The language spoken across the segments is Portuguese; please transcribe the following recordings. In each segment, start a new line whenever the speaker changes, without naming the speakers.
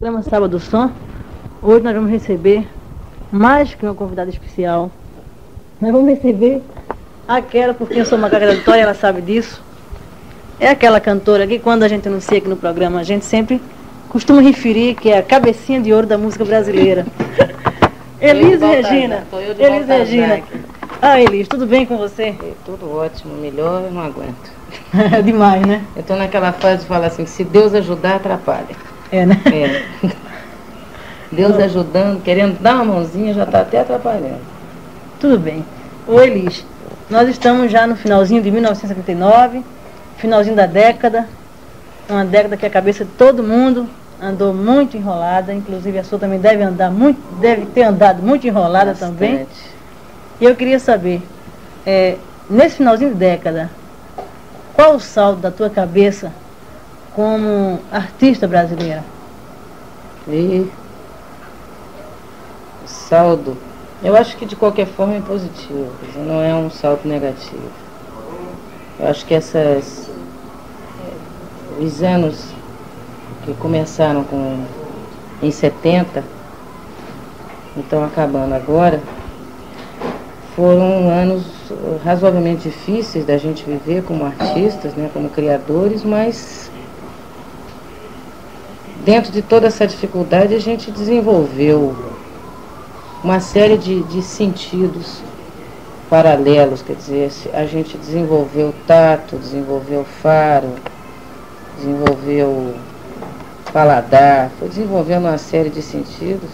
Programa Sábado do Som. Hoje nós vamos receber mais que uma convidada especial. Nós vamos receber aquela, porque eu sou uma da Vitória, ela sabe disso. É aquela cantora que quando a gente anuncia aqui no programa, a gente sempre costuma referir que é a cabecinha de ouro da música brasileira. Elise Regina. Elise Regina. Ah, Elise, tudo bem com você?
É, tudo ótimo, melhor eu não aguento.
É demais, né?
Eu estou naquela fase de falar assim, se Deus ajudar, atrapalha.
É, né?
É. Deus ajudando, querendo dar uma mãozinha, já está até atrapalhando.
Tudo bem. Oi, Elis, nós estamos já no finalzinho de 1979, finalzinho da década, uma década que a cabeça de todo mundo andou muito enrolada, inclusive a sua também deve andar muito, deve ter andado muito enrolada Bastante. também. E eu queria saber, é, nesse finalzinho de década, qual o saldo da tua cabeça como artista brasileira?
E saldo, eu acho que de qualquer forma é positivo, não é um saldo negativo. Eu acho que essas eh, os anos que começaram com em 70 estão acabando agora, foram anos razoavelmente difíceis da gente viver como artistas, né, como criadores, mas dentro de toda essa dificuldade a gente desenvolveu uma série de, de sentidos paralelos, quer dizer, a gente desenvolveu tato, desenvolveu faro, desenvolveu paladar, foi desenvolvendo uma série de sentidos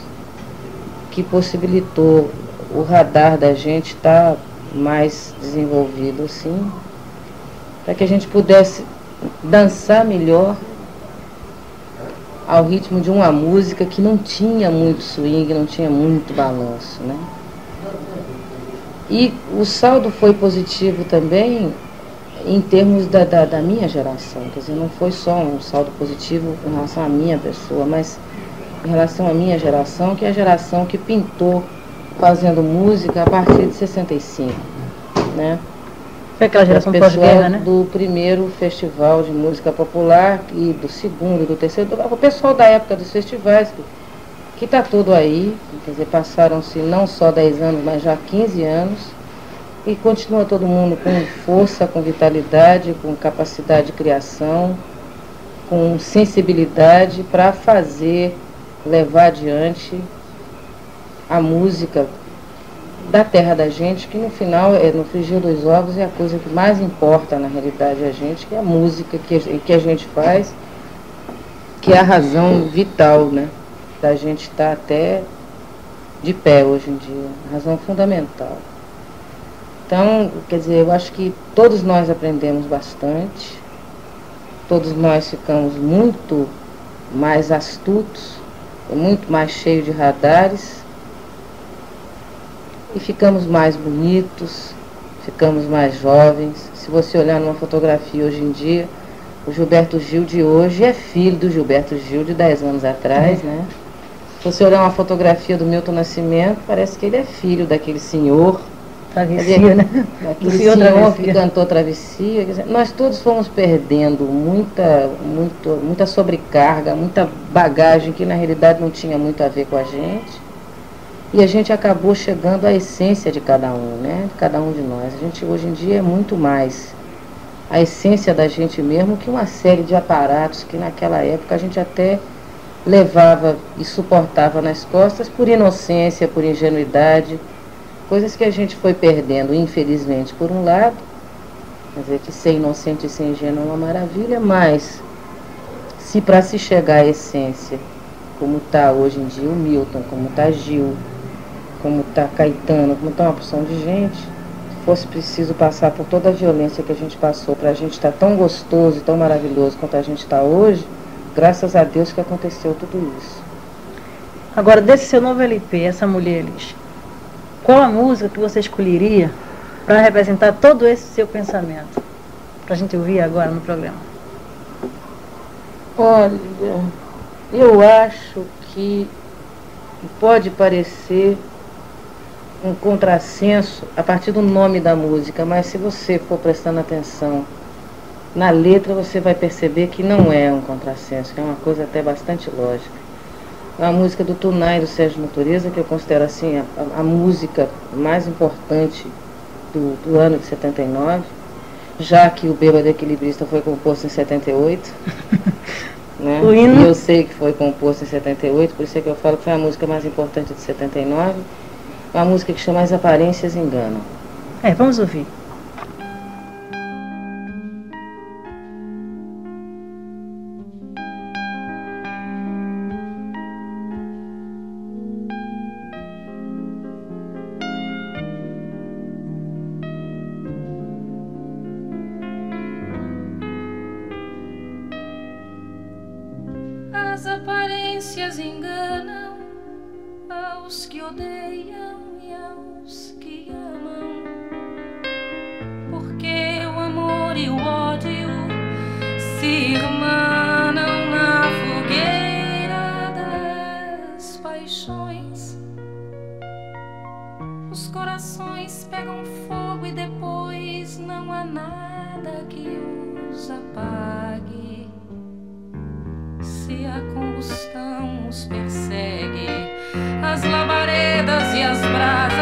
que possibilitou o radar da gente estar tá mais desenvolvido assim, para que a gente pudesse dançar melhor ao ritmo de uma música que não tinha muito swing, não tinha muito balanço, né? E o saldo foi positivo também em termos da, da, da, minha geração, quer dizer, não foi só um saldo positivo em relação à minha pessoa, mas em relação à minha geração, que é a geração que pintou fazendo música a partir de 65, né?
Foi aquela geração pós-guerra, né?
Do primeiro festival de música popular e do segundo, do terceiro, o pessoal da época dos festivais, que está tudo aí, quer dizer, passaram-se não só 10 anos, mas já 15 anos, e continua todo mundo com força, com vitalidade, com capacidade de criação, com sensibilidade para fazer, levar adiante a música da terra da gente, que no final, é, no frigir dos ovos, é a coisa que mais importa na realidade a gente, que é a música que, que a gente faz, que é a razão vital, né? Da gente estar tá até de pé hoje em dia, razão fundamental. Então, quer dizer, eu acho que todos nós aprendemos bastante, todos nós ficamos muito mais astutos, muito mais cheios de radares, e ficamos mais bonitos, ficamos mais jovens. Se você olhar numa fotografia hoje em dia, o Gilberto Gil de hoje é filho do Gilberto Gil de 10 anos atrás, é. né? Se você olhar uma fotografia do Milton Nascimento, parece que ele é filho daquele senhor.
Travessia, dizer, né?
Daquele senhor, senhor que cantou Travessia. Dizer, nós todos fomos perdendo muita, muito, muita sobrecarga, muita bagagem que na realidade não tinha muito a ver com a gente. E a gente acabou chegando à essência de cada um, né? De cada um de nós. A gente hoje em dia é muito mais a essência da gente mesmo que uma série de aparatos que naquela época a gente até levava e suportava nas costas por inocência, por ingenuidade, coisas que a gente foi perdendo, infelizmente, por um lado, quer dizer que ser inocente e ser ingênuo é uma maravilha, mas se para se chegar à essência, como está hoje em dia o Milton, como está Gil, como está Caetano, como está uma porção de gente, fosse preciso passar por toda a violência que a gente passou para a gente estar tá tão gostoso e tão maravilhoso quanto a gente está hoje, graças a Deus que aconteceu tudo isso.
Agora, desse seu novo LP, essa mulher Elis, qual a música que você escolheria para representar todo esse seu pensamento? Para a gente ouvir agora no programa.
Olha, eu acho que pode parecer um contrassenso a partir do nome da música, mas se você for prestando atenção na letra, você vai perceber que não é um contrassenso, que é uma coisa até bastante lógica. a música do Tunai do Sérgio Natureza, que eu considero assim a, a música mais importante do, do, ano de 79, já que o Bêbado Equilibrista foi composto em 78. né? E eu sei que foi composto em 78, por isso é que eu falo que foi a música mais importante de 79. Uma música que chama As Aparências Enganam.
É, vamos ouvir aos que odeiam e aos que amam. Porque o amor e o ódio se irmanam na fogueira das paixões. Os corações pegam fogo e depois não há nada que os apague. llorar.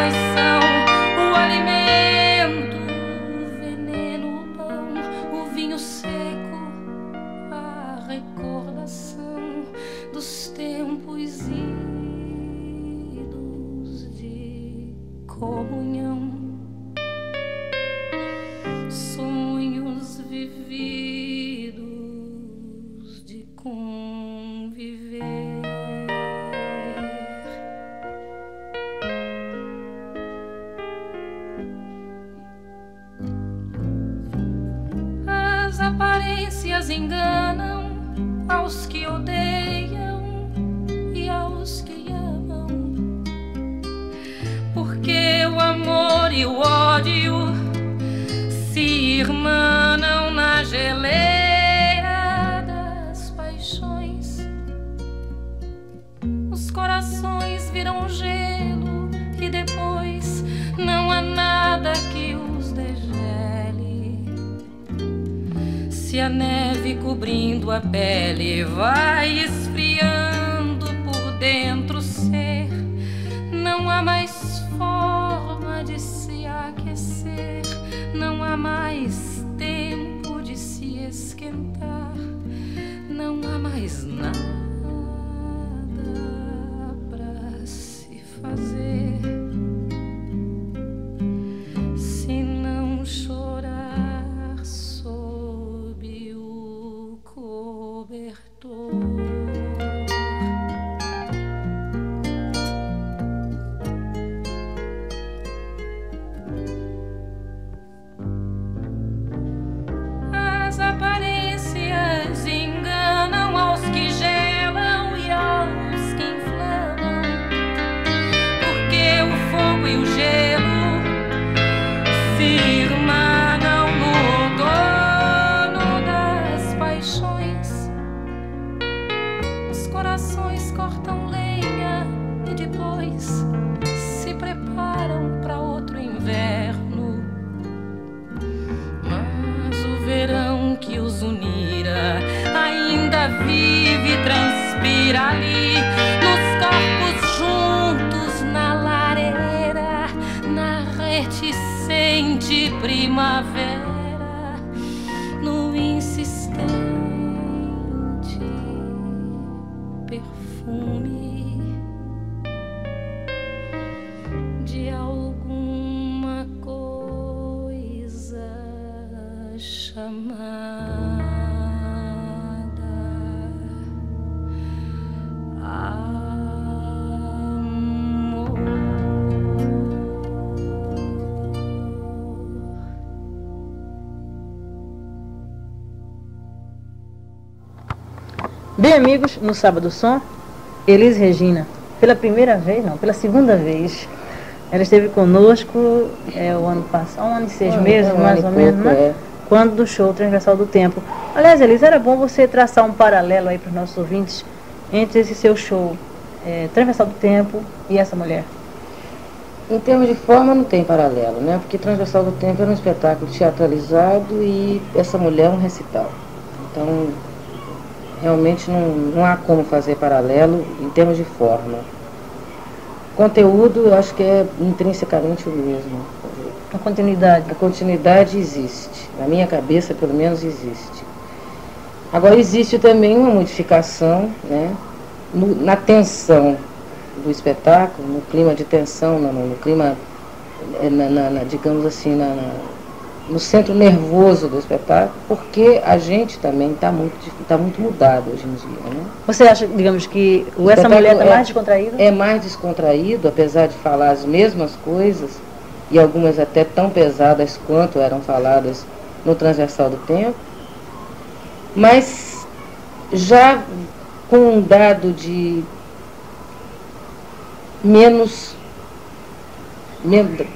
o amor e o ódio se irmanam na geleia das paixões. Os corações viram gelo e depois não há nada que os degele. Se a neve cobrindo a pele vai esfriando por dentro há mais tempo de se esquentar, não há mais nada. Os corações cortam lenha e depois se preparam para outro inverno. Mas o verão que os unira ainda vive e transpira ali nos corpos juntos na lareira, na reticente primavera. Bem, amigos, no Sábado Som, Elis Regina, pela primeira vez, não, pela segunda vez, ela esteve conosco é, o ano passado, um ano e seis meses, mais ou menos, né? É. Quando do show Transversal do Tempo. Aliás, Elis, era bom você traçar um paralelo aí para os nossos ouvintes entre esse seu show é, Transversal do Tempo e essa mulher.
Em termos de forma não tem paralelo, né? Porque Transversal do Tempo era um espetáculo teatralizado e essa mulher é um recital. Então Realmente não, não há como fazer paralelo em termos de forma. Conteúdo, eu acho que é intrinsecamente o mesmo.
A continuidade.
A continuidade existe. Na minha cabeça, pelo menos, existe. Agora, existe também uma modificação né, no, na tensão do espetáculo, no clima de tensão, no, no clima, eh, na, na, na, digamos assim, na, no centro nervoso do espetáculo, porque a gente também está muito, tá muito mudado hoje em dia. Né?
Você acha, digamos, que o Essa Mulher está é, mais descontraído?
É mais descontraído, apesar de falar as mesmas coisas, e algumas até tão pesadas quanto eram faladas no Transversal do Tempo, mas já com um dado de menos,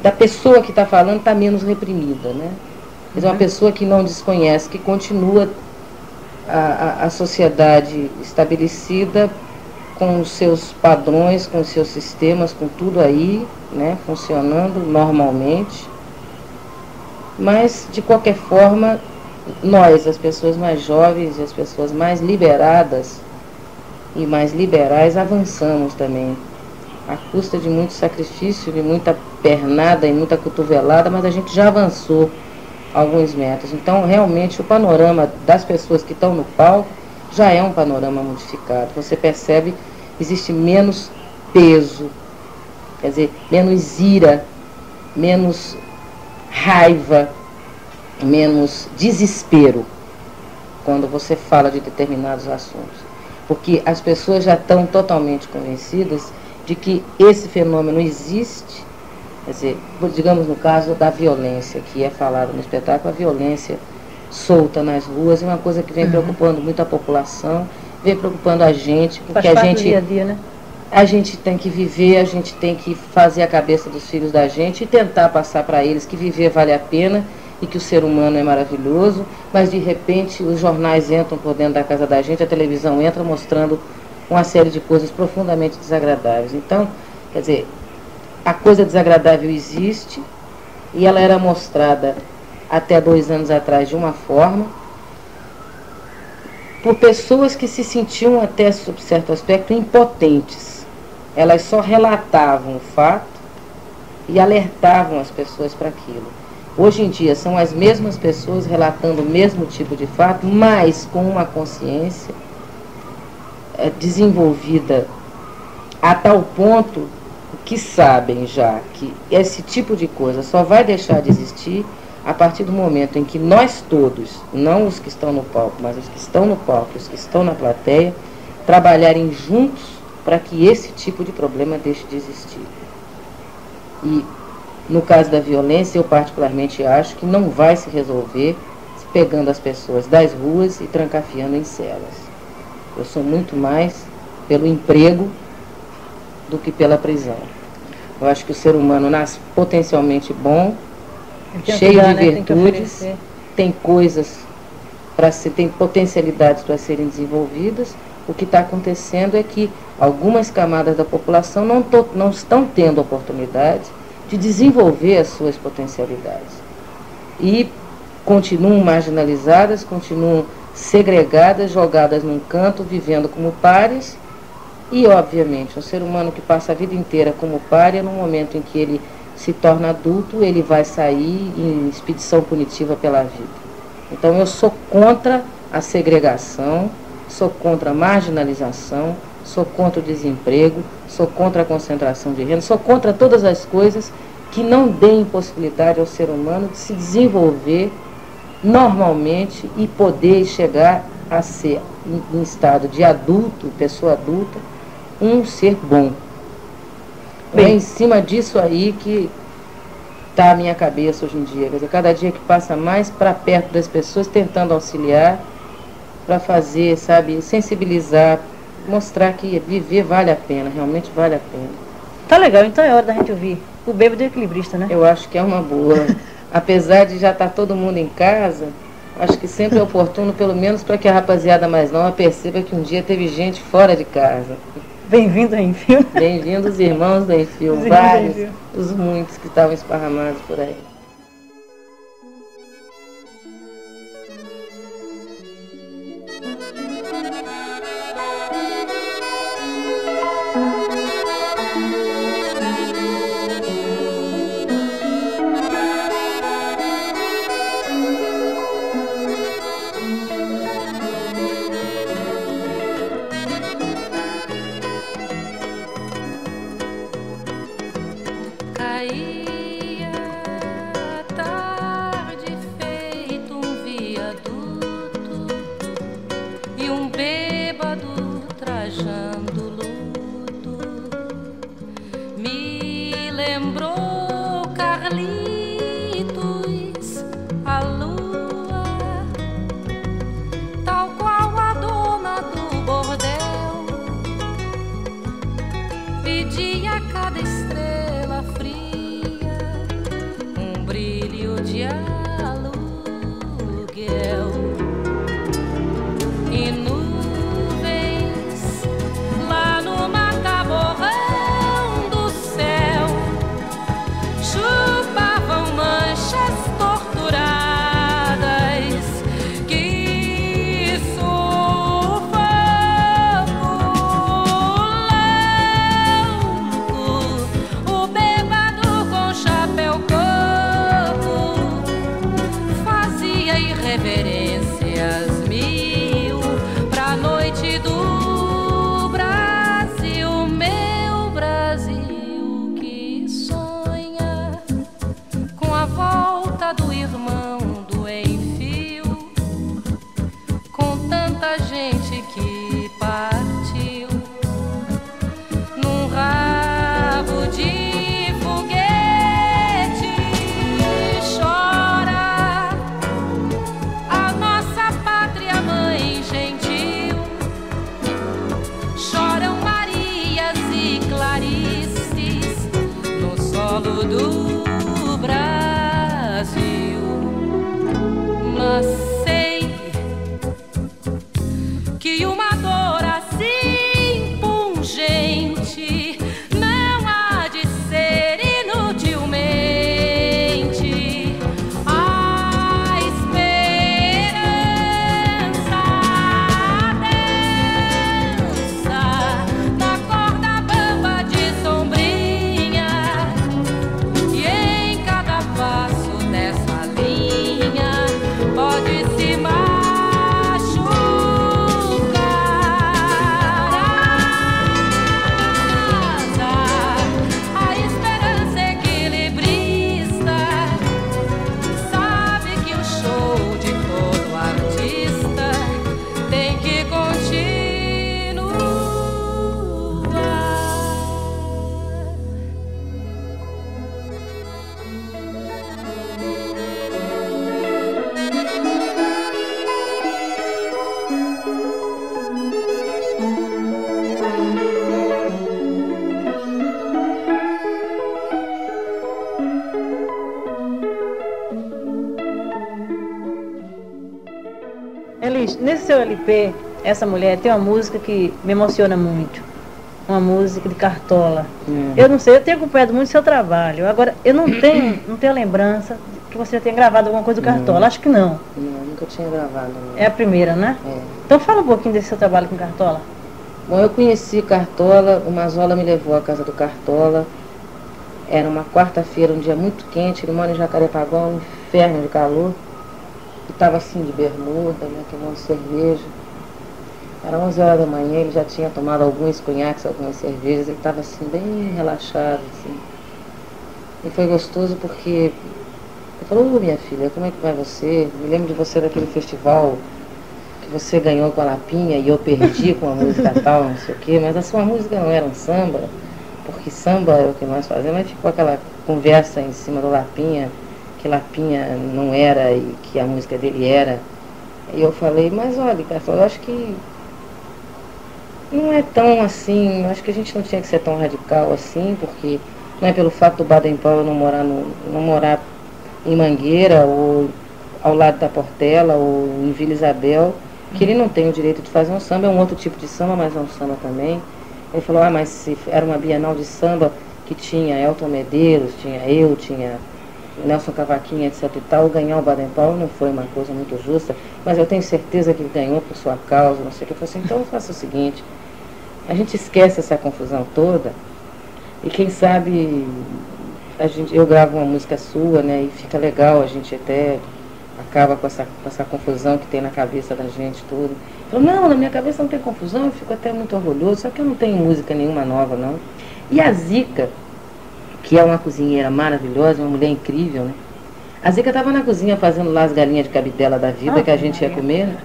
da pessoa que está falando está menos reprimida, né? Mas é uma uhum. pessoa que não desconhece, que continua a, a, a sociedade estabelecida com os seus padrões, com os seus sistemas, com tudo aí, né, funcionando normalmente. Mas, de qualquer forma, nós, as pessoas mais jovens e as pessoas mais liberadas e mais liberais, avançamos também. À custa de muito sacrifício, de muita pernada e muita cotovelada, mas a gente já avançou alguns metros. Então, realmente, o panorama das pessoas que estão no palco já é um panorama modificado. Você percebe existe menos peso, quer dizer, menos ira, menos raiva, menos desespero quando você fala de determinados assuntos. Porque as pessoas já estão totalmente convencidas de que esse fenômeno existe, quer dizer, digamos no caso da violência, que é falado no espetáculo, a violência solta nas ruas é uma coisa que vem uhum. preocupando muito a população, vem preocupando a gente, porque
Faz
a gente.
Dia a, dia, né?
a gente tem que viver, a gente tem que fazer a cabeça dos filhos da gente e tentar passar para eles que viver vale a pena e que o ser humano é maravilhoso, mas de repente os jornais entram por dentro da casa da gente, a televisão entra mostrando uma série de coisas profundamente desagradáveis. Então, quer dizer, a coisa desagradável existe e ela era mostrada até dois anos atrás de uma forma, por pessoas que se sentiam até, sob certo aspecto, impotentes. Elas só relatavam o fato e alertavam as pessoas para aquilo. Hoje em dia são as mesmas pessoas relatando o mesmo tipo de fato, mas com uma consciência é, desenvolvida a tal ponto que sabem já que esse tipo de coisa só vai deixar de existir a partir do momento em que nós todos, não os que estão no palco, mas os que estão no palco, os que estão na plateia, trabalharem juntos para que esse tipo de problema deixe de existir. E no caso da violência, eu particularmente acho que não vai se resolver pegando as pessoas das ruas e trancafiando em celas. Eu sou muito mais pelo emprego do que pela prisão. Eu acho que o ser humano nasce potencialmente bom, cheio de né? virtudes, tem, tem coisas para ser, tem potencialidades para serem desenvolvidas. O que está acontecendo é que algumas camadas da população não, to, não estão tendo oportunidade de desenvolver as suas potencialidades. E continuam marginalizadas, continuam segregadas, jogadas num canto, vivendo como pares. E, obviamente, um ser humano que passa a vida inteira como párea, no momento em que ele se torna adulto, ele vai sair em expedição punitiva pela vida. Então eu sou contra a segregação, sou contra a marginalização, sou contra o desemprego, sou contra a concentração de renda, sou contra todas as coisas que não deem possibilidade ao ser humano de se desenvolver normalmente e poder chegar a ser, em, em estado de adulto, pessoa adulta, um ser bom. Bem, é em cima disso aí que está a minha cabeça hoje em dia. Quer dizer, cada dia que passa mais para perto das pessoas, tentando auxiliar, para fazer, sabe, sensibilizar, mostrar que viver vale a pena, realmente vale a pena.
Tá legal, então é hora da gente ouvir o bêbado equilibrista, né?
Eu acho que é uma boa. Apesar de já estar tá todo mundo em casa, acho que sempre é oportuno, pelo menos para que a rapaziada mais nova perceba que um dia teve gente fora de casa.
Bem-vindo a Enfio.
Bem-vindos, irmãos da Enfio. Vários, os muitos que estavam esparramados por aí. lembrou Carlinhos. nasce.
Seu LP, essa mulher tem uma música que me emociona muito. Uma música de Cartola. Hum. Eu não sei, eu tenho acompanhado muito seu trabalho. Agora, eu não tenho, não tenho lembrança que você tenha gravado alguma coisa do Cartola. Hum. Acho que não.
Não, nunca tinha gravado. Não.
É a primeira, né?
É.
Então fala um pouquinho desse seu trabalho com Cartola.
Bom, eu conheci Cartola, o Mazola me levou à casa do Cartola. Era uma quarta-feira, um dia muito quente, ele mora em Jacarepaguá, um inferno de calor estava assim de bermuda, né, tomando cerveja. Era 11 horas da manhã, ele já tinha tomado alguns conhaques, algumas cervejas, ele estava assim bem relaxado, assim. E foi gostoso porque ele falou, oh, minha filha, como é que vai você? Me lembro de você daquele festival que você ganhou com a Lapinha e eu perdi com a música tal, não sei o quê, mas a sua música não era um samba, porque samba é o que nós fazemos, mas ficou aquela conversa em cima do Lapinha que Lapinha não era e que a música dele era. E eu falei, mas olha, cara, eu acho que não é tão assim, acho que a gente não tinha que ser tão radical assim, porque não é pelo fato do Baden Powell não morar, no, não morar em Mangueira ou ao lado da Portela ou em Vila Isabel, que ele não tem o direito de fazer um samba, é um outro tipo de samba, mas é um samba também. Ele falou, ah, mas se era uma Bienal de samba que tinha Elton Medeiros, tinha eu, tinha Nelson Cavaquinha, etc e tal, ganhar o Baden Powell não foi uma coisa muito justa, mas eu tenho certeza que ele ganhou por sua causa, não sei o que. Eu falei assim, então faça o seguinte, a gente esquece essa confusão toda e quem sabe a gente, eu gravo uma música sua, né, e fica legal, a gente até acaba com essa, com essa confusão que tem na cabeça da gente tudo. Falou, não, na minha cabeça não tem confusão, eu fico até muito orgulhoso, só que eu não tenho música nenhuma nova, não. E a Zica, que é uma cozinheira maravilhosa, uma mulher incrível, né? A Zica estava na cozinha fazendo lá as galinhas de cabidela da vida ah, que a gente ia comer, né?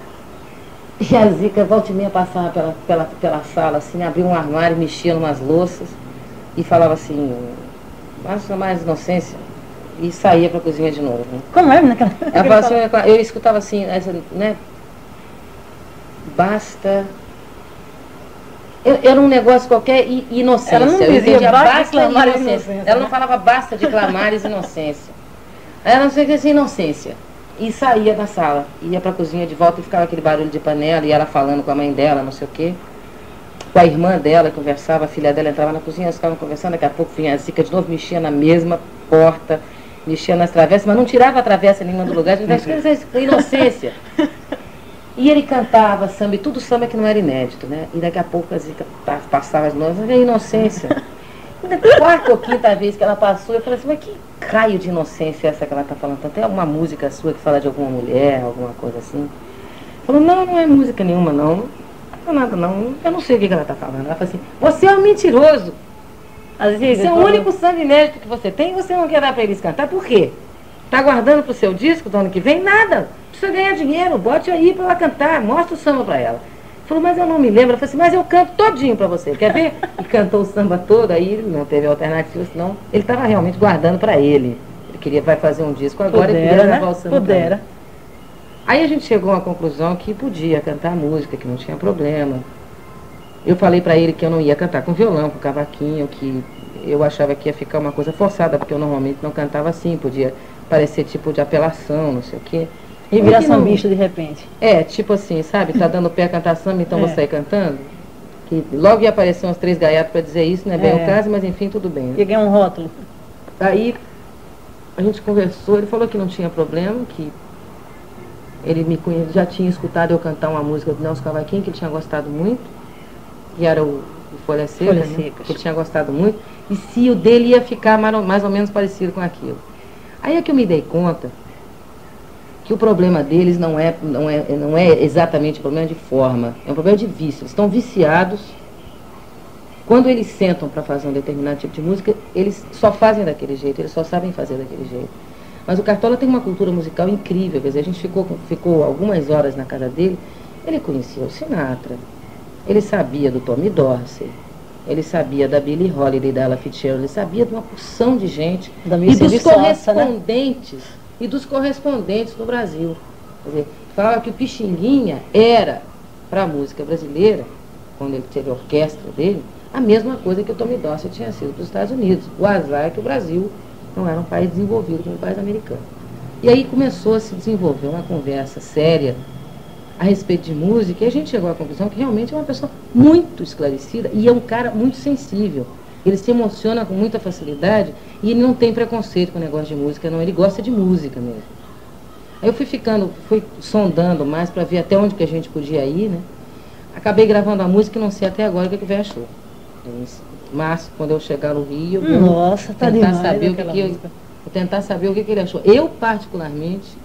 E a Zica, volta e meia, passava pela, pela, pela sala, assim, abria um armário, mexia umas louças e falava assim, mais, mais inocência, e saía para a cozinha de novo. Né?
Como é, naquela...
Ela falava assim, eu escutava assim, essa, né? Basta Era um negócio qualquer inocência. Ela
não dizia basta de inocência.
Ela não falava basta de clamares inocência. Ela não sei que assim, inocência. E saía da sala, ia para a cozinha de volta e ficava aquele barulho de panela e ela falando com a mãe dela, não sei o quê. Com a irmã dela, conversava, a filha dela entrava na cozinha, elas ficavam conversando, daqui a pouco vinha a Zica de novo, mexia na mesma porta, mexia nas travessas, mas não tirava a travessa nenhuma do lugar, a gente inocência. E ele cantava samba, e tudo samba que não era inédito, né? E daqui a pouco a Zica passava as noivas, a inocência. Na quarta ou quinta vez que ela passou, eu falei assim, mas que raio de inocência é essa que ela está falando? Tem alguma música sua que fala de alguma mulher, alguma coisa assim? Falou, não, não é música nenhuma, não. Não é nada, não. Eu não sei o que, que ela está falando. Ela falou assim, você é um mentiroso. Esse é o único samba inédito que você tem e você não quer dar para eles cantar. Por quê? Está guardando para o seu disco do ano que vem? Nada. Precisa ganhar dinheiro. Bote aí para ela cantar. Mostra o samba para ela. Falou, mas eu não me lembro. Eu falei assim, mas eu canto todinho para você, quer ver? E cantou o samba todo, aí não teve alternativa, senão ele estava realmente guardando para ele. Ele queria, vai fazer um disco agora
Pudera,
e queria
né?
gravar o samba.
Pudera.
Aí a gente chegou à conclusão que podia cantar música, que não tinha problema. Eu falei para ele que eu não ia cantar com violão, com cavaquinho, que eu achava que ia ficar uma coisa forçada, porque eu normalmente não cantava assim, podia parecer tipo de apelação, não sei o quê.
E virar sambista de repente.
É, tipo assim, sabe? Tá dando pé a cantar samba, então é. você sair cantando. Que logo ia aparecer uns três gaiatos para dizer isso, não é bem é. o caso, mas enfim, tudo bem. Né?
Peguei um rótulo.
Aí a gente conversou, ele falou que não tinha problema, que ele me conhe... já tinha escutado eu cantar uma música do Nelson Cavaquinho, que ele tinha gostado muito, que era o, o Folha Seca, Folha né? que ele tinha gostado muito, e se o dele ia ficar mais, mais ou menos parecido com aquilo. Aí é que eu me dei conta que o problema deles não é, não é, não é exatamente um problema de forma, é um problema de vício. Eles estão viciados. Quando eles sentam para fazer um determinado tipo de música, eles só fazem daquele jeito, eles só sabem fazer daquele jeito. Mas o Cartola tem uma cultura musical incrível, quer dizer, a gente ficou, ficou algumas horas na casa dele, ele conhecia o Sinatra, ele sabia do Tommy Dorsey, ele sabia da Billie Holiday, da Ella Fitzgerald, ele sabia de uma porção de gente
da
e dos
né?
correspondentes né? E dos correspondentes no Brasil. Quer dizer, falava que o Pixinguinha era, para a música brasileira, quando ele teve a orquestra dele, a mesma coisa que o Tommy Dorsey tinha sido para os Estados Unidos. O azar é que o Brasil não era um país desenvolvido como o país americano. E aí começou a se desenvolver uma conversa séria a respeito de música e a gente chegou à conclusão que realmente é uma pessoa muito esclarecida e é um cara muito sensível. Ele se emociona com muita facilidade e ele não tem preconceito com o negócio de música, não. Ele gosta de música mesmo. Aí eu fui ficando, fui sondando mais para ver até onde que a gente podia ir, né? Acabei gravando a música e não sei até agora o que, que o velho achou. Mas quando eu chegar no Rio, eu
vou Nossa, tá
tentar
demais
saber o que, que eu, vou tentar saber o que, que ele achou. Eu particularmente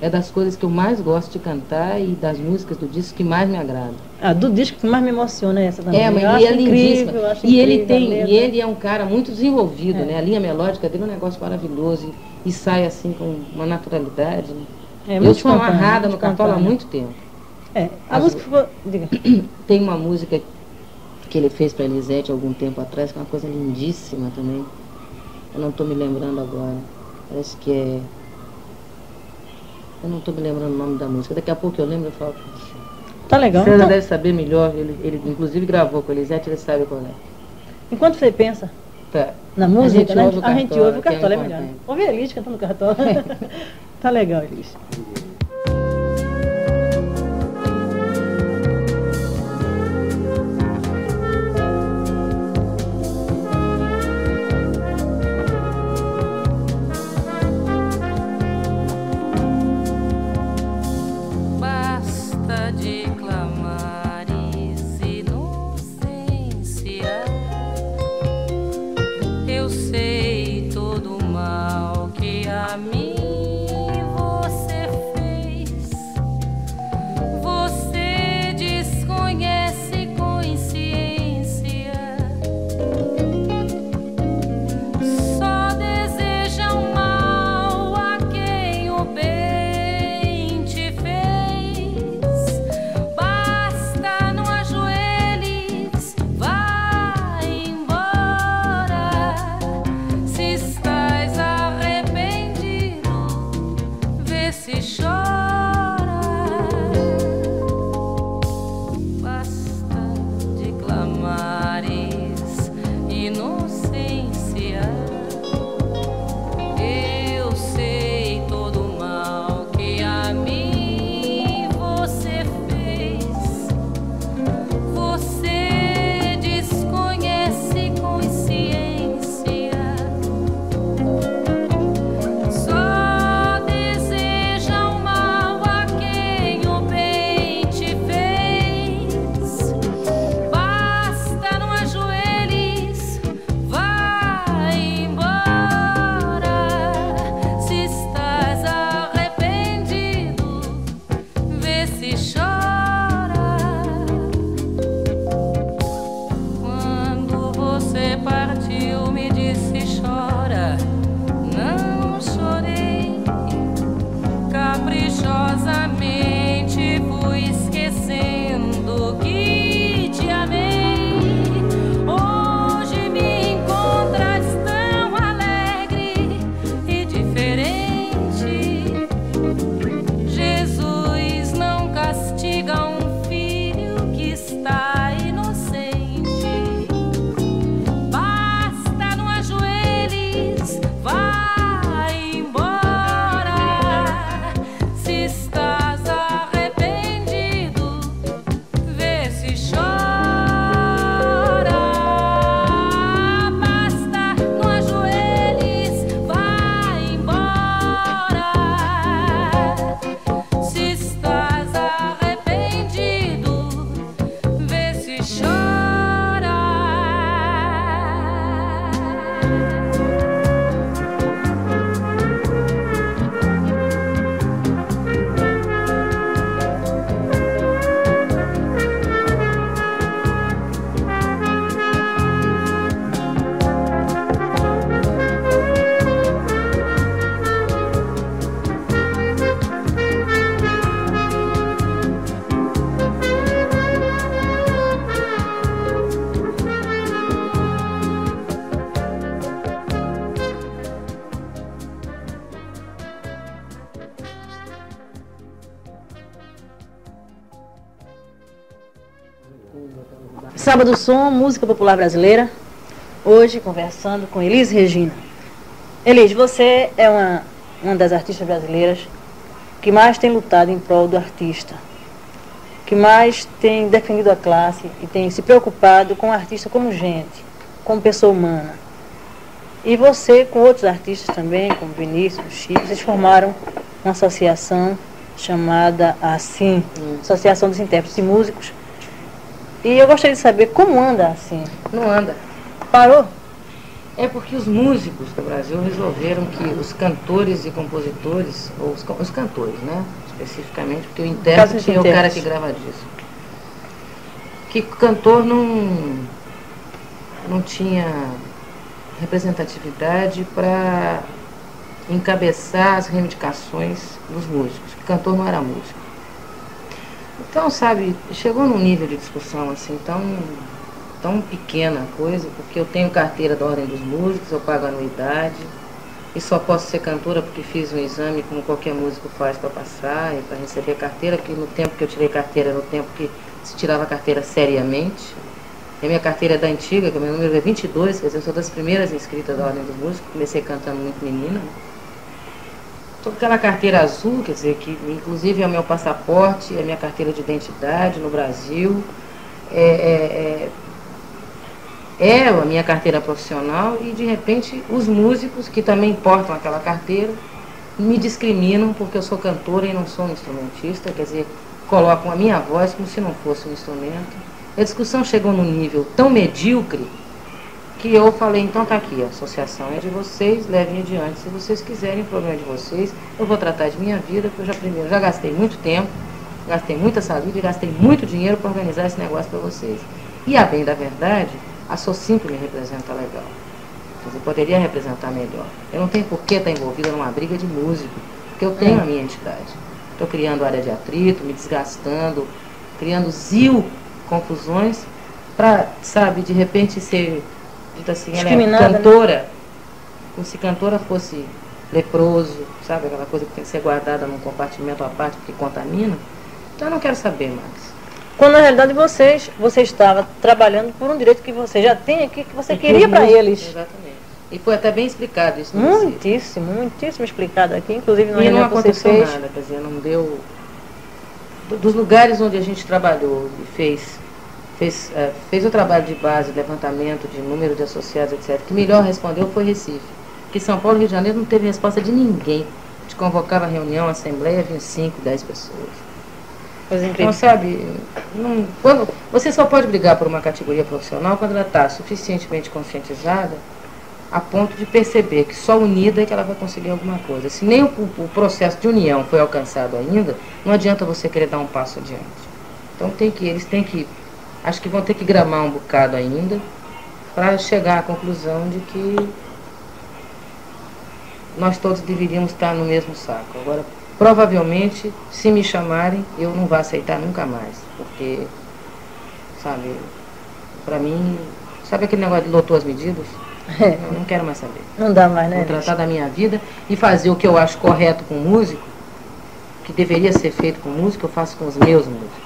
é das coisas que eu mais gosto de cantar e das músicas do disco que mais me agrada.
Ah, do disco que mais me emociona é essa também.
É, mas
eu
ele é
lindíssima.
E ele tem, e ele é um cara muito desenvolvido, é. né? A linha melódica dele é um negócio maravilhoso e, e sai assim com uma naturalidade. Né? É, eu sou amarrada no Cartola há muito tempo.
É, a As, música foi... Diga.
Tem uma música que ele fez para Elisete algum tempo atrás, que é uma coisa lindíssima também. Eu não estou me lembrando agora. Parece que é eu não estou me lembrando o nome da música. Daqui a pouco eu lembro e falo.
Tá legal.
Você então... deve saber melhor. Ele, ele inclusive gravou com a Elisete, ele sabe qual é.
Enquanto você pensa
tá.
na música,
a gente
né?
ouve o cartola,
a gente ouve o cartola, é,
é
melhor. Ouve a Elis cantando cartola. tá legal, Elis. Sábado Som, música popular brasileira. Hoje conversando com Elis Regina. Elis, você é uma, uma das artistas brasileiras que mais tem lutado em prol do artista, que mais tem defendido a classe e tem se preocupado com o artista como gente, como pessoa humana. E você, com outros artistas também, como Vinícius, Chico, vocês formaram uma associação chamada assim, Associação dos Intérpretes e Músicos, e eu gostaria de saber como anda assim.
Não anda.
Parou?
É porque os músicos do Brasil resolveram que os cantores e compositores, ou os, os cantores, né? Especificamente, porque o intérprete é o cara que grava disco. Que cantor não, não tinha representatividade para encabeçar as reivindicações dos músicos. Que cantor não era músico. Então, sabe, chegou num nível de discussão assim tão, tão pequena coisa, porque eu tenho carteira da Ordem dos Músicos, eu pago anuidade, e só posso ser cantora porque fiz um exame como qualquer músico faz para passar e para receber carteira, que no tempo que eu tirei carteira, no tempo que se tirava carteira seriamente. E a minha carteira é da antiga, que o meu número é 22, quer dizer, eu sou das primeiras inscritas da Ordem dos Músicos, comecei cantando muito menina. Estou com aquela carteira azul, quer dizer, que inclusive é o meu passaporte, é a minha carteira de identidade no Brasil, é, é, é, é a minha carteira profissional e de repente os músicos que também portam aquela carteira me discriminam porque eu sou cantora e não sou um instrumentista, quer dizer, colocam a minha voz como se não fosse um instrumento. A discussão chegou num nível tão medíocre que eu falei, então tá aqui, a associação é de vocês, levem adiante. Se vocês quiserem, o problema é de vocês. Eu vou tratar de minha vida, porque eu já primeiro já gastei muito tempo, gastei muita saúde e gastei muito dinheiro para organizar esse negócio para vocês. E a bem da verdade, a Socimplo me representa legal. Dizer, poderia representar melhor. Eu não tenho por que estar envolvida numa briga de músico, porque eu tenho a minha entidade. Estou criando área de atrito, me desgastando, criando zil confusões para, sabe, de repente ser dito assim, ela é né? cantora, né? como se cantora fosse leproso, sabe? Aquela coisa que tem que ser guardada num compartimento à parte porque contamina. Então eu não quero saber mais.
Quando na realidade vocês, você estava trabalhando por um direito que você já tem aqui, que você e queria para eles.
Exatamente. E foi até bem explicado isso.
Muitíssimo, muitíssimo explicado aqui, inclusive
no E não aconteceu nada, quer dizer, não deu. Dos lugares onde a gente trabalhou e fez fez, uh, fez o trabalho de base, levantamento de número de associados, etc., que melhor respondeu foi Recife. Que São Paulo e Rio de Janeiro não teve resposta de ninguém. A gente convocava a reunião, a assembleia, vinha 5, 10 pessoas. Então, sabe, não, quando, você só pode brigar por uma categoria profissional quando ela está suficientemente conscientizada a ponto de perceber que só unida é que ela vai conseguir alguma coisa. Se nem o, o processo de união foi alcançado ainda, não adianta você querer dar um passo adiante. Então tem que, eles têm que Acho que vão ter que gramar um bocado ainda. para chegar à conclusão de que nós todos deveríamos estar no mesmo saco. Agora, provavelmente, se me chamarem, eu não vou aceitar nunca mais, porque, sabe, para mim, sabe aquele negócio de lotou as medidas? É. Eu não quero mais saber.
Não dá mais, né?
Vou tratar da minha vida e fazer o que eu acho correto com o músico, que deveria ser feito com músico, eu faço com os meus músicos.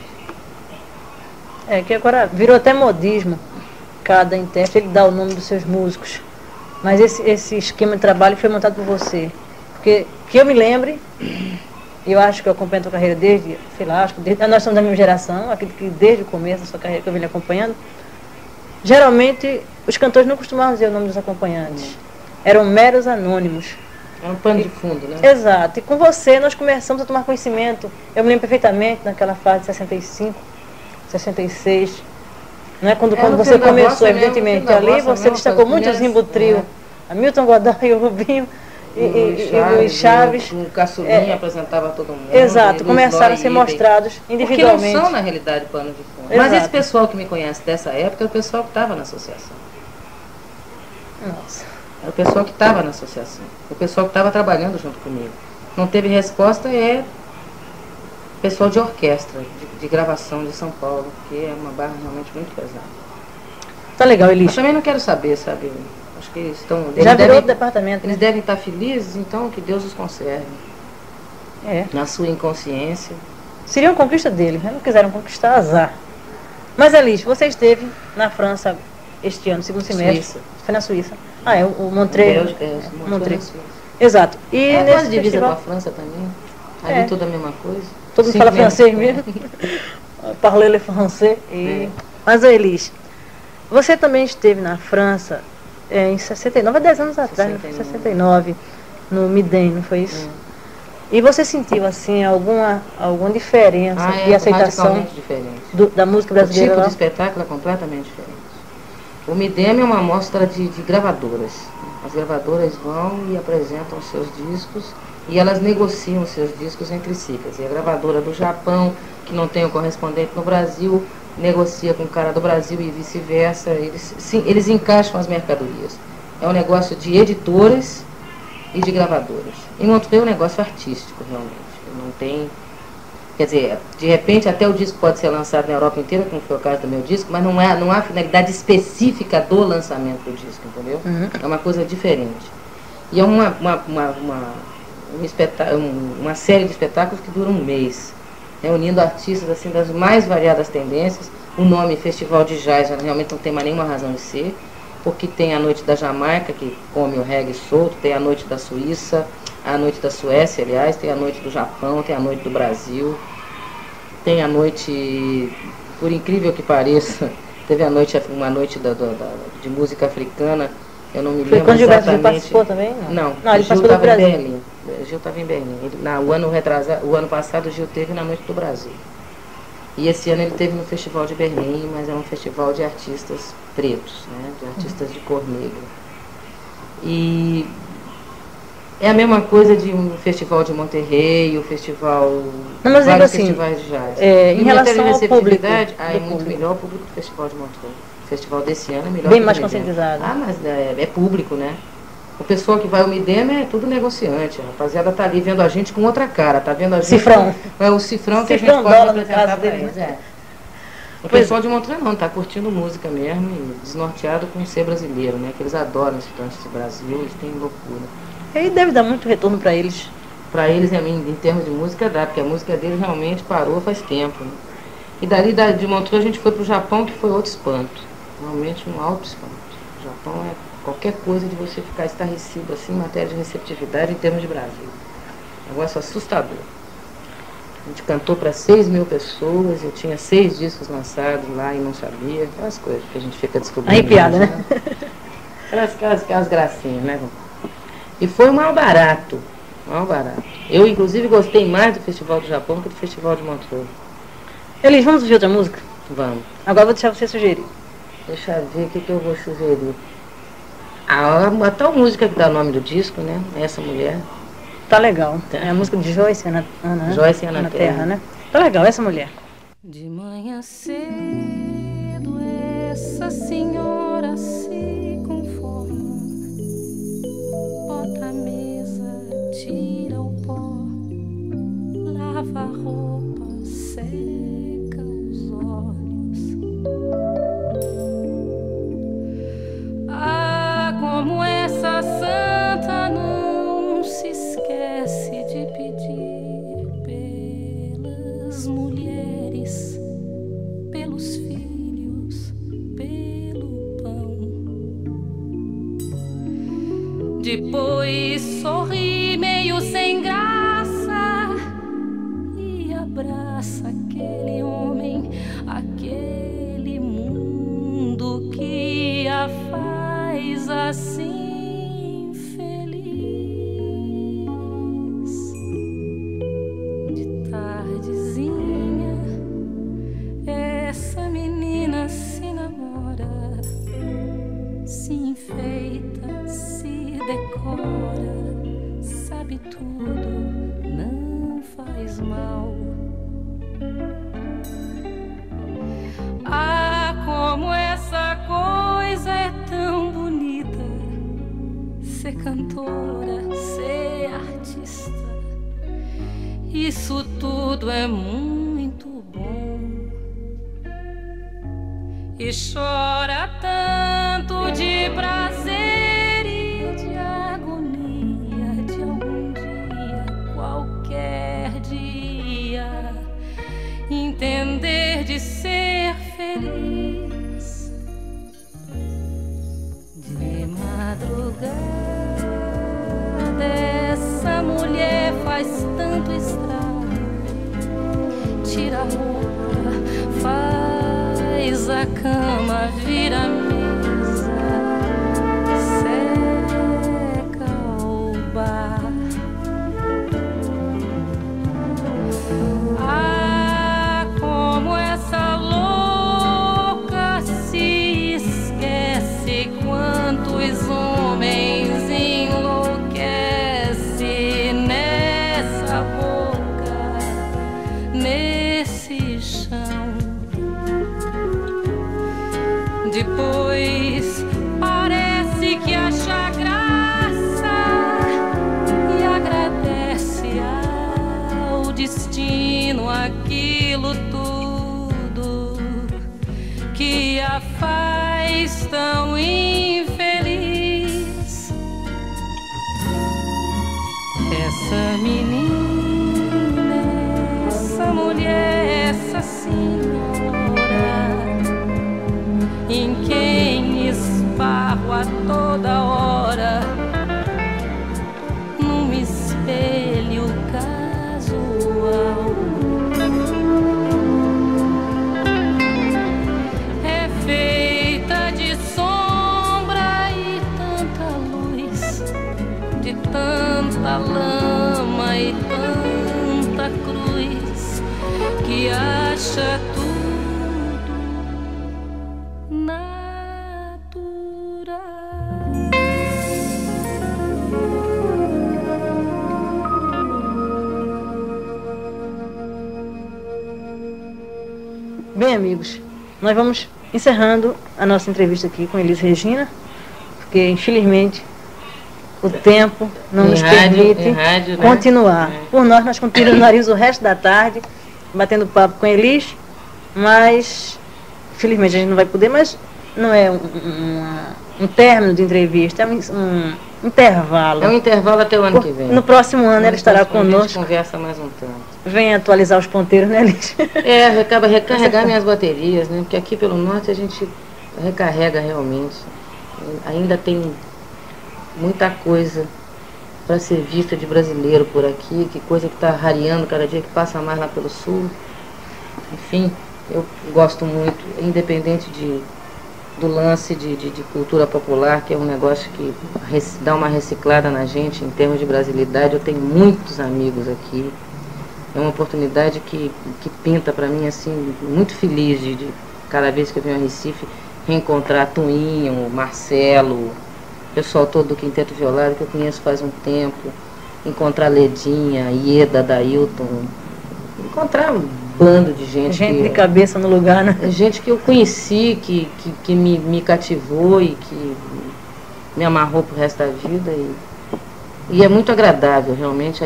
É, que agora virou até modismo. Cada intérprete ele dá o nome dos seus músicos. Mas esse, esse esquema de trabalho foi montado por você. Porque que eu me lembre, eu acho que eu acompanho a tua carreira desde, sei lá, acho que desde, nós somos da mesma geração, aquele que desde o começo da sua carreira que eu venho acompanhando. Geralmente, os cantores não costumavam dizer o nome dos acompanhantes. Eram meros anônimos.
Era um pano de fundo, né?
Exato. E com você nós começamos a tomar conhecimento. Eu me lembro perfeitamente naquela fase de 65, 66. Né? Quando, é, quando você começou, evidentemente, ali você destacou muito o Zimbo Trio. É. Hamilton Godoy, o Rubinho e, e, e, o Luiz Chaves.
O Caçulinha é, apresentava todo mundo.
Exato, começaram a ser mostrados individualmente.
Porque não são, na realidade, pano de fundo. Exato. Mas esse pessoal que me conhece dessa época é o pessoal que estava na associação.
Nossa.
Era o pessoal que estava na associação. O pessoal que estava trabalhando junto comigo. Não teve resposta é pessoal de orquestra, de, gravação de São Paulo, que é uma barra realmente muito pesada.
Tá legal, Elis.
Mas também não quero saber, sabe? Acho que eles estão.
Já virou devem, departamento.
Eles né? devem estar felizes, então que Deus os conserve.
É.
Na sua inconsciência.
Seria uma conquista deles, né? Não quiseram conquistar azar. Mas, Elis, você esteve na França este ano, segundo semestre.
Suíça.
Foi na Suíça. Ah, é o, Montreux.
É,
é, Montreux. Exato.
E é quase divisa festival... com a França também. Ali é. tudo a mesma coisa.
Todo mundo fala francês mesmo. Parler le français. E... É. Mas, Elis, você também esteve na França é, em 69, há 10 anos atrás, 69, 69 no Midem, não foi isso? É. E você sentiu, assim, alguma, alguma diferença
ah, é,
de aceitação do, da música brasileira?
O tipo de espetáculo é completamente diferente. O Midem é uma amostra de, de gravadoras. As gravadoras vão e apresentam seus discos e elas negociam seus discos entre si. Quer dizer, a gravadora do Japão, que não tem o correspondente no Brasil, negocia com o cara do Brasil e vice-versa. Eles, sim, eles encaixam as mercadorias. É um negócio de editoras e de gravadoras. E não é um negócio artístico, realmente. Não tem. Quer dizer, de repente até o disco pode ser lançado na Europa inteira, como foi o caso do meu disco, mas não, é, não há finalidade específica do lançamento do disco, entendeu? Uhum. É uma coisa diferente. E é uma, uma, uma, uma um uma série de espetáculos que dura um mês, reunindo artistas assim das mais variadas tendências. O nome Festival de Jazz realmente não tem mais nenhuma razão de ser, porque tem a noite da Jamaica, que come o reggae solto, tem a noite da Suíça, a noite da Suécia, aliás, tem a noite do Japão, tem a noite do Brasil, tem a noite, por incrível que pareça, teve a noite, uma noite da, da, da de música africana, eu não me lembro
quando
exatamente.
Gil participou também? Não,
não,
não
ele Gil estava em Berlim. Gil estava em Berlim. Ele, na, o, ano retrasa, o ano passado o Gil teve na Noite do Brasil. E esse ano ele teve no Festival de Berlim, mas é um festival de artistas pretos, né, de artistas uhum. de cor negra. E é a mesma coisa de um festival de Monterrey, o festival.
Não, mas
vários
assim,
festivais de jazz.
É, em relação ao público.
Ah, é muito público. melhor o público do festival de Monterrey festival desse ano é melhor.
Bem mais conscientizado.
Ah, mas é, é, público, né? O pessoal que vai ao Midema é tudo negociante. A rapaziada tá ali vendo a gente com outra cara, tá vendo a gente.
Cifrão.
Com, é o cifrão que
cifrão
a gente
pode apresentar para
eles. É. O pessoal de Montreux não, tá curtindo música mesmo e desnorteado com ser brasileiro, né? Que eles adoram esse tanto de Brasil, eles têm loucura.
E aí deve dar muito retorno para eles.
Para eles, em, em termos de música, dá, porque a música deles realmente parou faz tempo. Né? E dali de Montreux a gente foi pro Japão, que foi outro espanto realmente um alto espanto. O Japão é qualquer coisa de você ficar estarrecido assim em matéria de receptividade em termos de Brasil. Negócio assustador. A gente cantou para 6 mil pessoas, eu tinha seis discos lançados lá e não sabia. Aquelas coisas que a gente fica descobrindo.
Aí piada, né?
Aquelas, aquelas, aquelas gracinhas, né? E foi um mal barato. Mal barato. Eu, inclusive, gostei mais do Festival do Japão que do Festival de Montreux.
Elis, vamos ouvir outra música?
Vamos.
Agora vou deixar você sugerir.
Deixa eu ver o que, que eu vou sugerir. A, a tal música que dá o nome do disco, né? Essa mulher.
Tá legal. Tá. É a música de Joyce Ana, Ana
né? Joyce Ana,
Ana Terra. Terra, né? Tá legal, essa mulher.
De manhã cedo, essa senhora se de ser feliz de madrugada. Essa mulher faz tanto estrago, tira a roupa, faz a cama,
nós vamos encerrando a nossa entrevista aqui com Elis Regina, porque infelizmente o tempo não
Em
nos
rádio-
permite
rádio, né?
continuar.
É.
Por nós, nós continuaríamos o resto da tarde batendo papo com Elis, mas infelizmente a gente não vai poder, mas não é um, um- um término de entrevista, é um, um intervalo.
É um intervalo até o ano que vem.
No próximo ano ela estará
ano A gente
conosco.
conversa mais um tanto.
Vem atualizar os ponteiros, né, Elis?
É, acaba recarregar minhas baterias, né? Porque aqui pelo norte a gente recarrega realmente. Ainda tem muita coisa para ser vista de brasileiro por aqui, que coisa que está rareando cada dia que passa mais lá pelo sul. Enfim, eu gosto muito, independente de, do lance de, de, de cultura popular, que é um negócio que dá uma reciclada na gente em termos de brasilidade. Eu tenho muitos amigos aqui. É uma oportunidade que, que pinta para mim assim, muito feliz de, de cada vez que eu venho a Recife reencontrar Tuinho, Marcelo, o pessoal todo do Quinteto Violado que eu conheço faz um tempo, encontrar Ledinha, Ieda, Dailton, encontrar um bando de gente,
Gente
que,
de cabeça no lugar, né?
é gente que eu conheci, que, que, que me, me cativou e que me amarrou pro resto da vida e, e é muito agradável, realmente.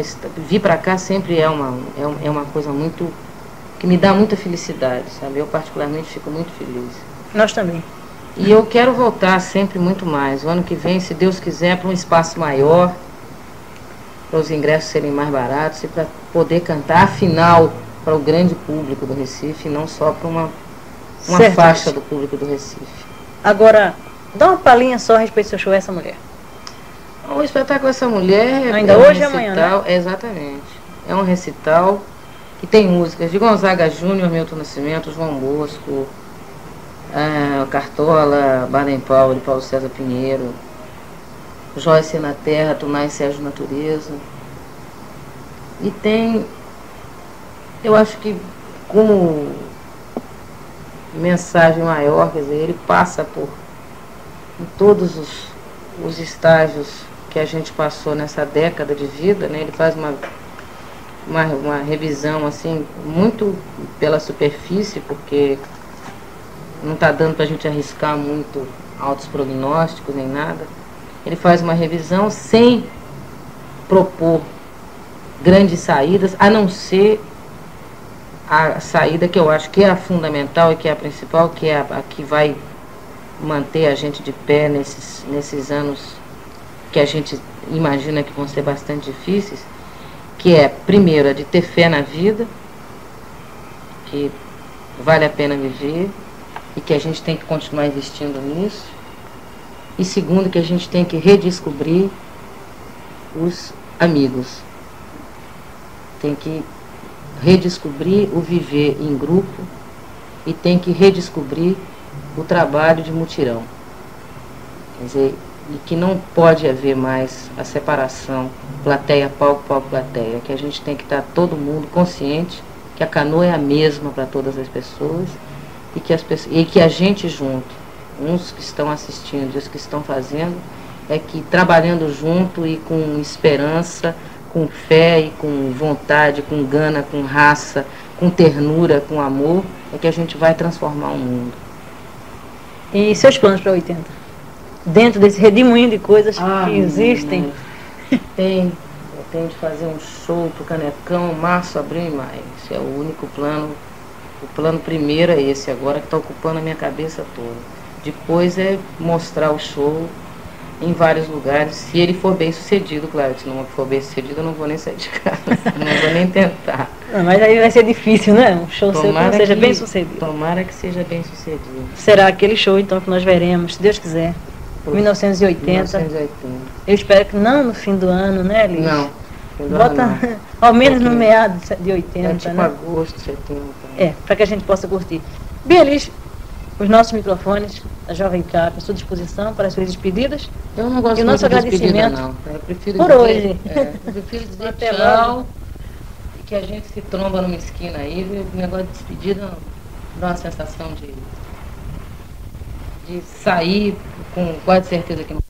Vir para cá sempre é uma, é, é uma coisa muito. que me dá muita felicidade, sabe? Eu particularmente fico muito feliz.
Nós também.
E eu quero voltar sempre muito mais. O ano que vem, se Deus quiser, para um espaço maior, para os ingressos serem mais baratos e para poder cantar, afinal, para o grande público do Recife, e não só para uma, uma
Certo.
faixa do público do Recife.
Agora, dá uma palhinha só a respeito do seu show Essa Mulher.
O espetáculo Essa Mulher
Ainda
é um
hoje e amanhã, né?
recital, Exatamente. É um recital que tem músicas de Gonzaga Júnior, Milton Nascimento, João Bosco, ah, Cartola, Baden Powell, Paulo César Pinheiro, Joyce na Terra, Tunai Sérgio Natureza. E tem, eu acho que como mensagem maior, quer dizer, ele passa por todos os, os estágios que a gente passou nessa década de vida, né? Ele faz uma, uma, uma revisão assim muito pela superfície, porque não está dando para a gente arriscar muito altos prognósticos nem nada. Ele faz uma revisão sem propor grandes saídas, a não ser a saída que eu acho que é a fundamental e que é a principal, que é a, a que vai manter a gente de pé nesses, nesses anos que a gente imagina que vão ser bastante difíceis, que é, primeiro, a de ter fé na vida, que vale a pena viver e que a gente tem que continuar investindo nisso. E segundo, que a gente tem que redescobrir os amigos. Tem que redescobrir o viver em grupo e tem que redescobrir o trabalho de mutirão. Quer dizer, e que não pode haver mais a separação plateia, palco, palco, plateia, que a gente tem que estar todo mundo consciente que a canoa é a mesma para todas as pessoas e que, as e que a gente junto, uns que estão assistindo e os que estão fazendo, é que trabalhando junto e com esperança, com fé e com vontade, com gana, com raça, com ternura, com amor, é que a gente vai transformar o mundo.
E seus planos para 80? Dentro desse redemoinho de coisas
Ah,
que existem.
Tem. Eu tenho de fazer um show pro Canecão, março, abril e maio. Esse é o único plano. O plano primeiro é esse agora que está ocupando a minha cabeça toda. Depois é mostrar o show em vários lugares, se ele for bem sucedido, claro, se não for bem sucedido eu não vou nem sair de casa, não vou nem tentar.
Não, mas aí vai ser difícil, né? Um show seu que
Tomara
seja
que-
bem sucedido.
Tomara que seja bem sucedido.
Será aquele show, então, que nós veremos, se Deus quiser. 1980.
1980.
Eu espero que não no fim do ano, né, Liz?
Não.
Bota
não.
ao menos no meado de
É
80,
tipo
né?
agosto, setembro.
É, para que a gente possa curtir. Bem, Liz, os nossos microfones, a Jovem Cap, à sua disposição para as suas despedidas.
Eu não gosto
E o
muito
nosso agradecimento
não. Eu prefiro
por
dizer,
hoje.
é, eu prefiro dizer
Até
tchau
logo.
e que a gente se tromba numa esquina aí, o negócio de despedida dá uma sensação de, de sair com quase certeza que não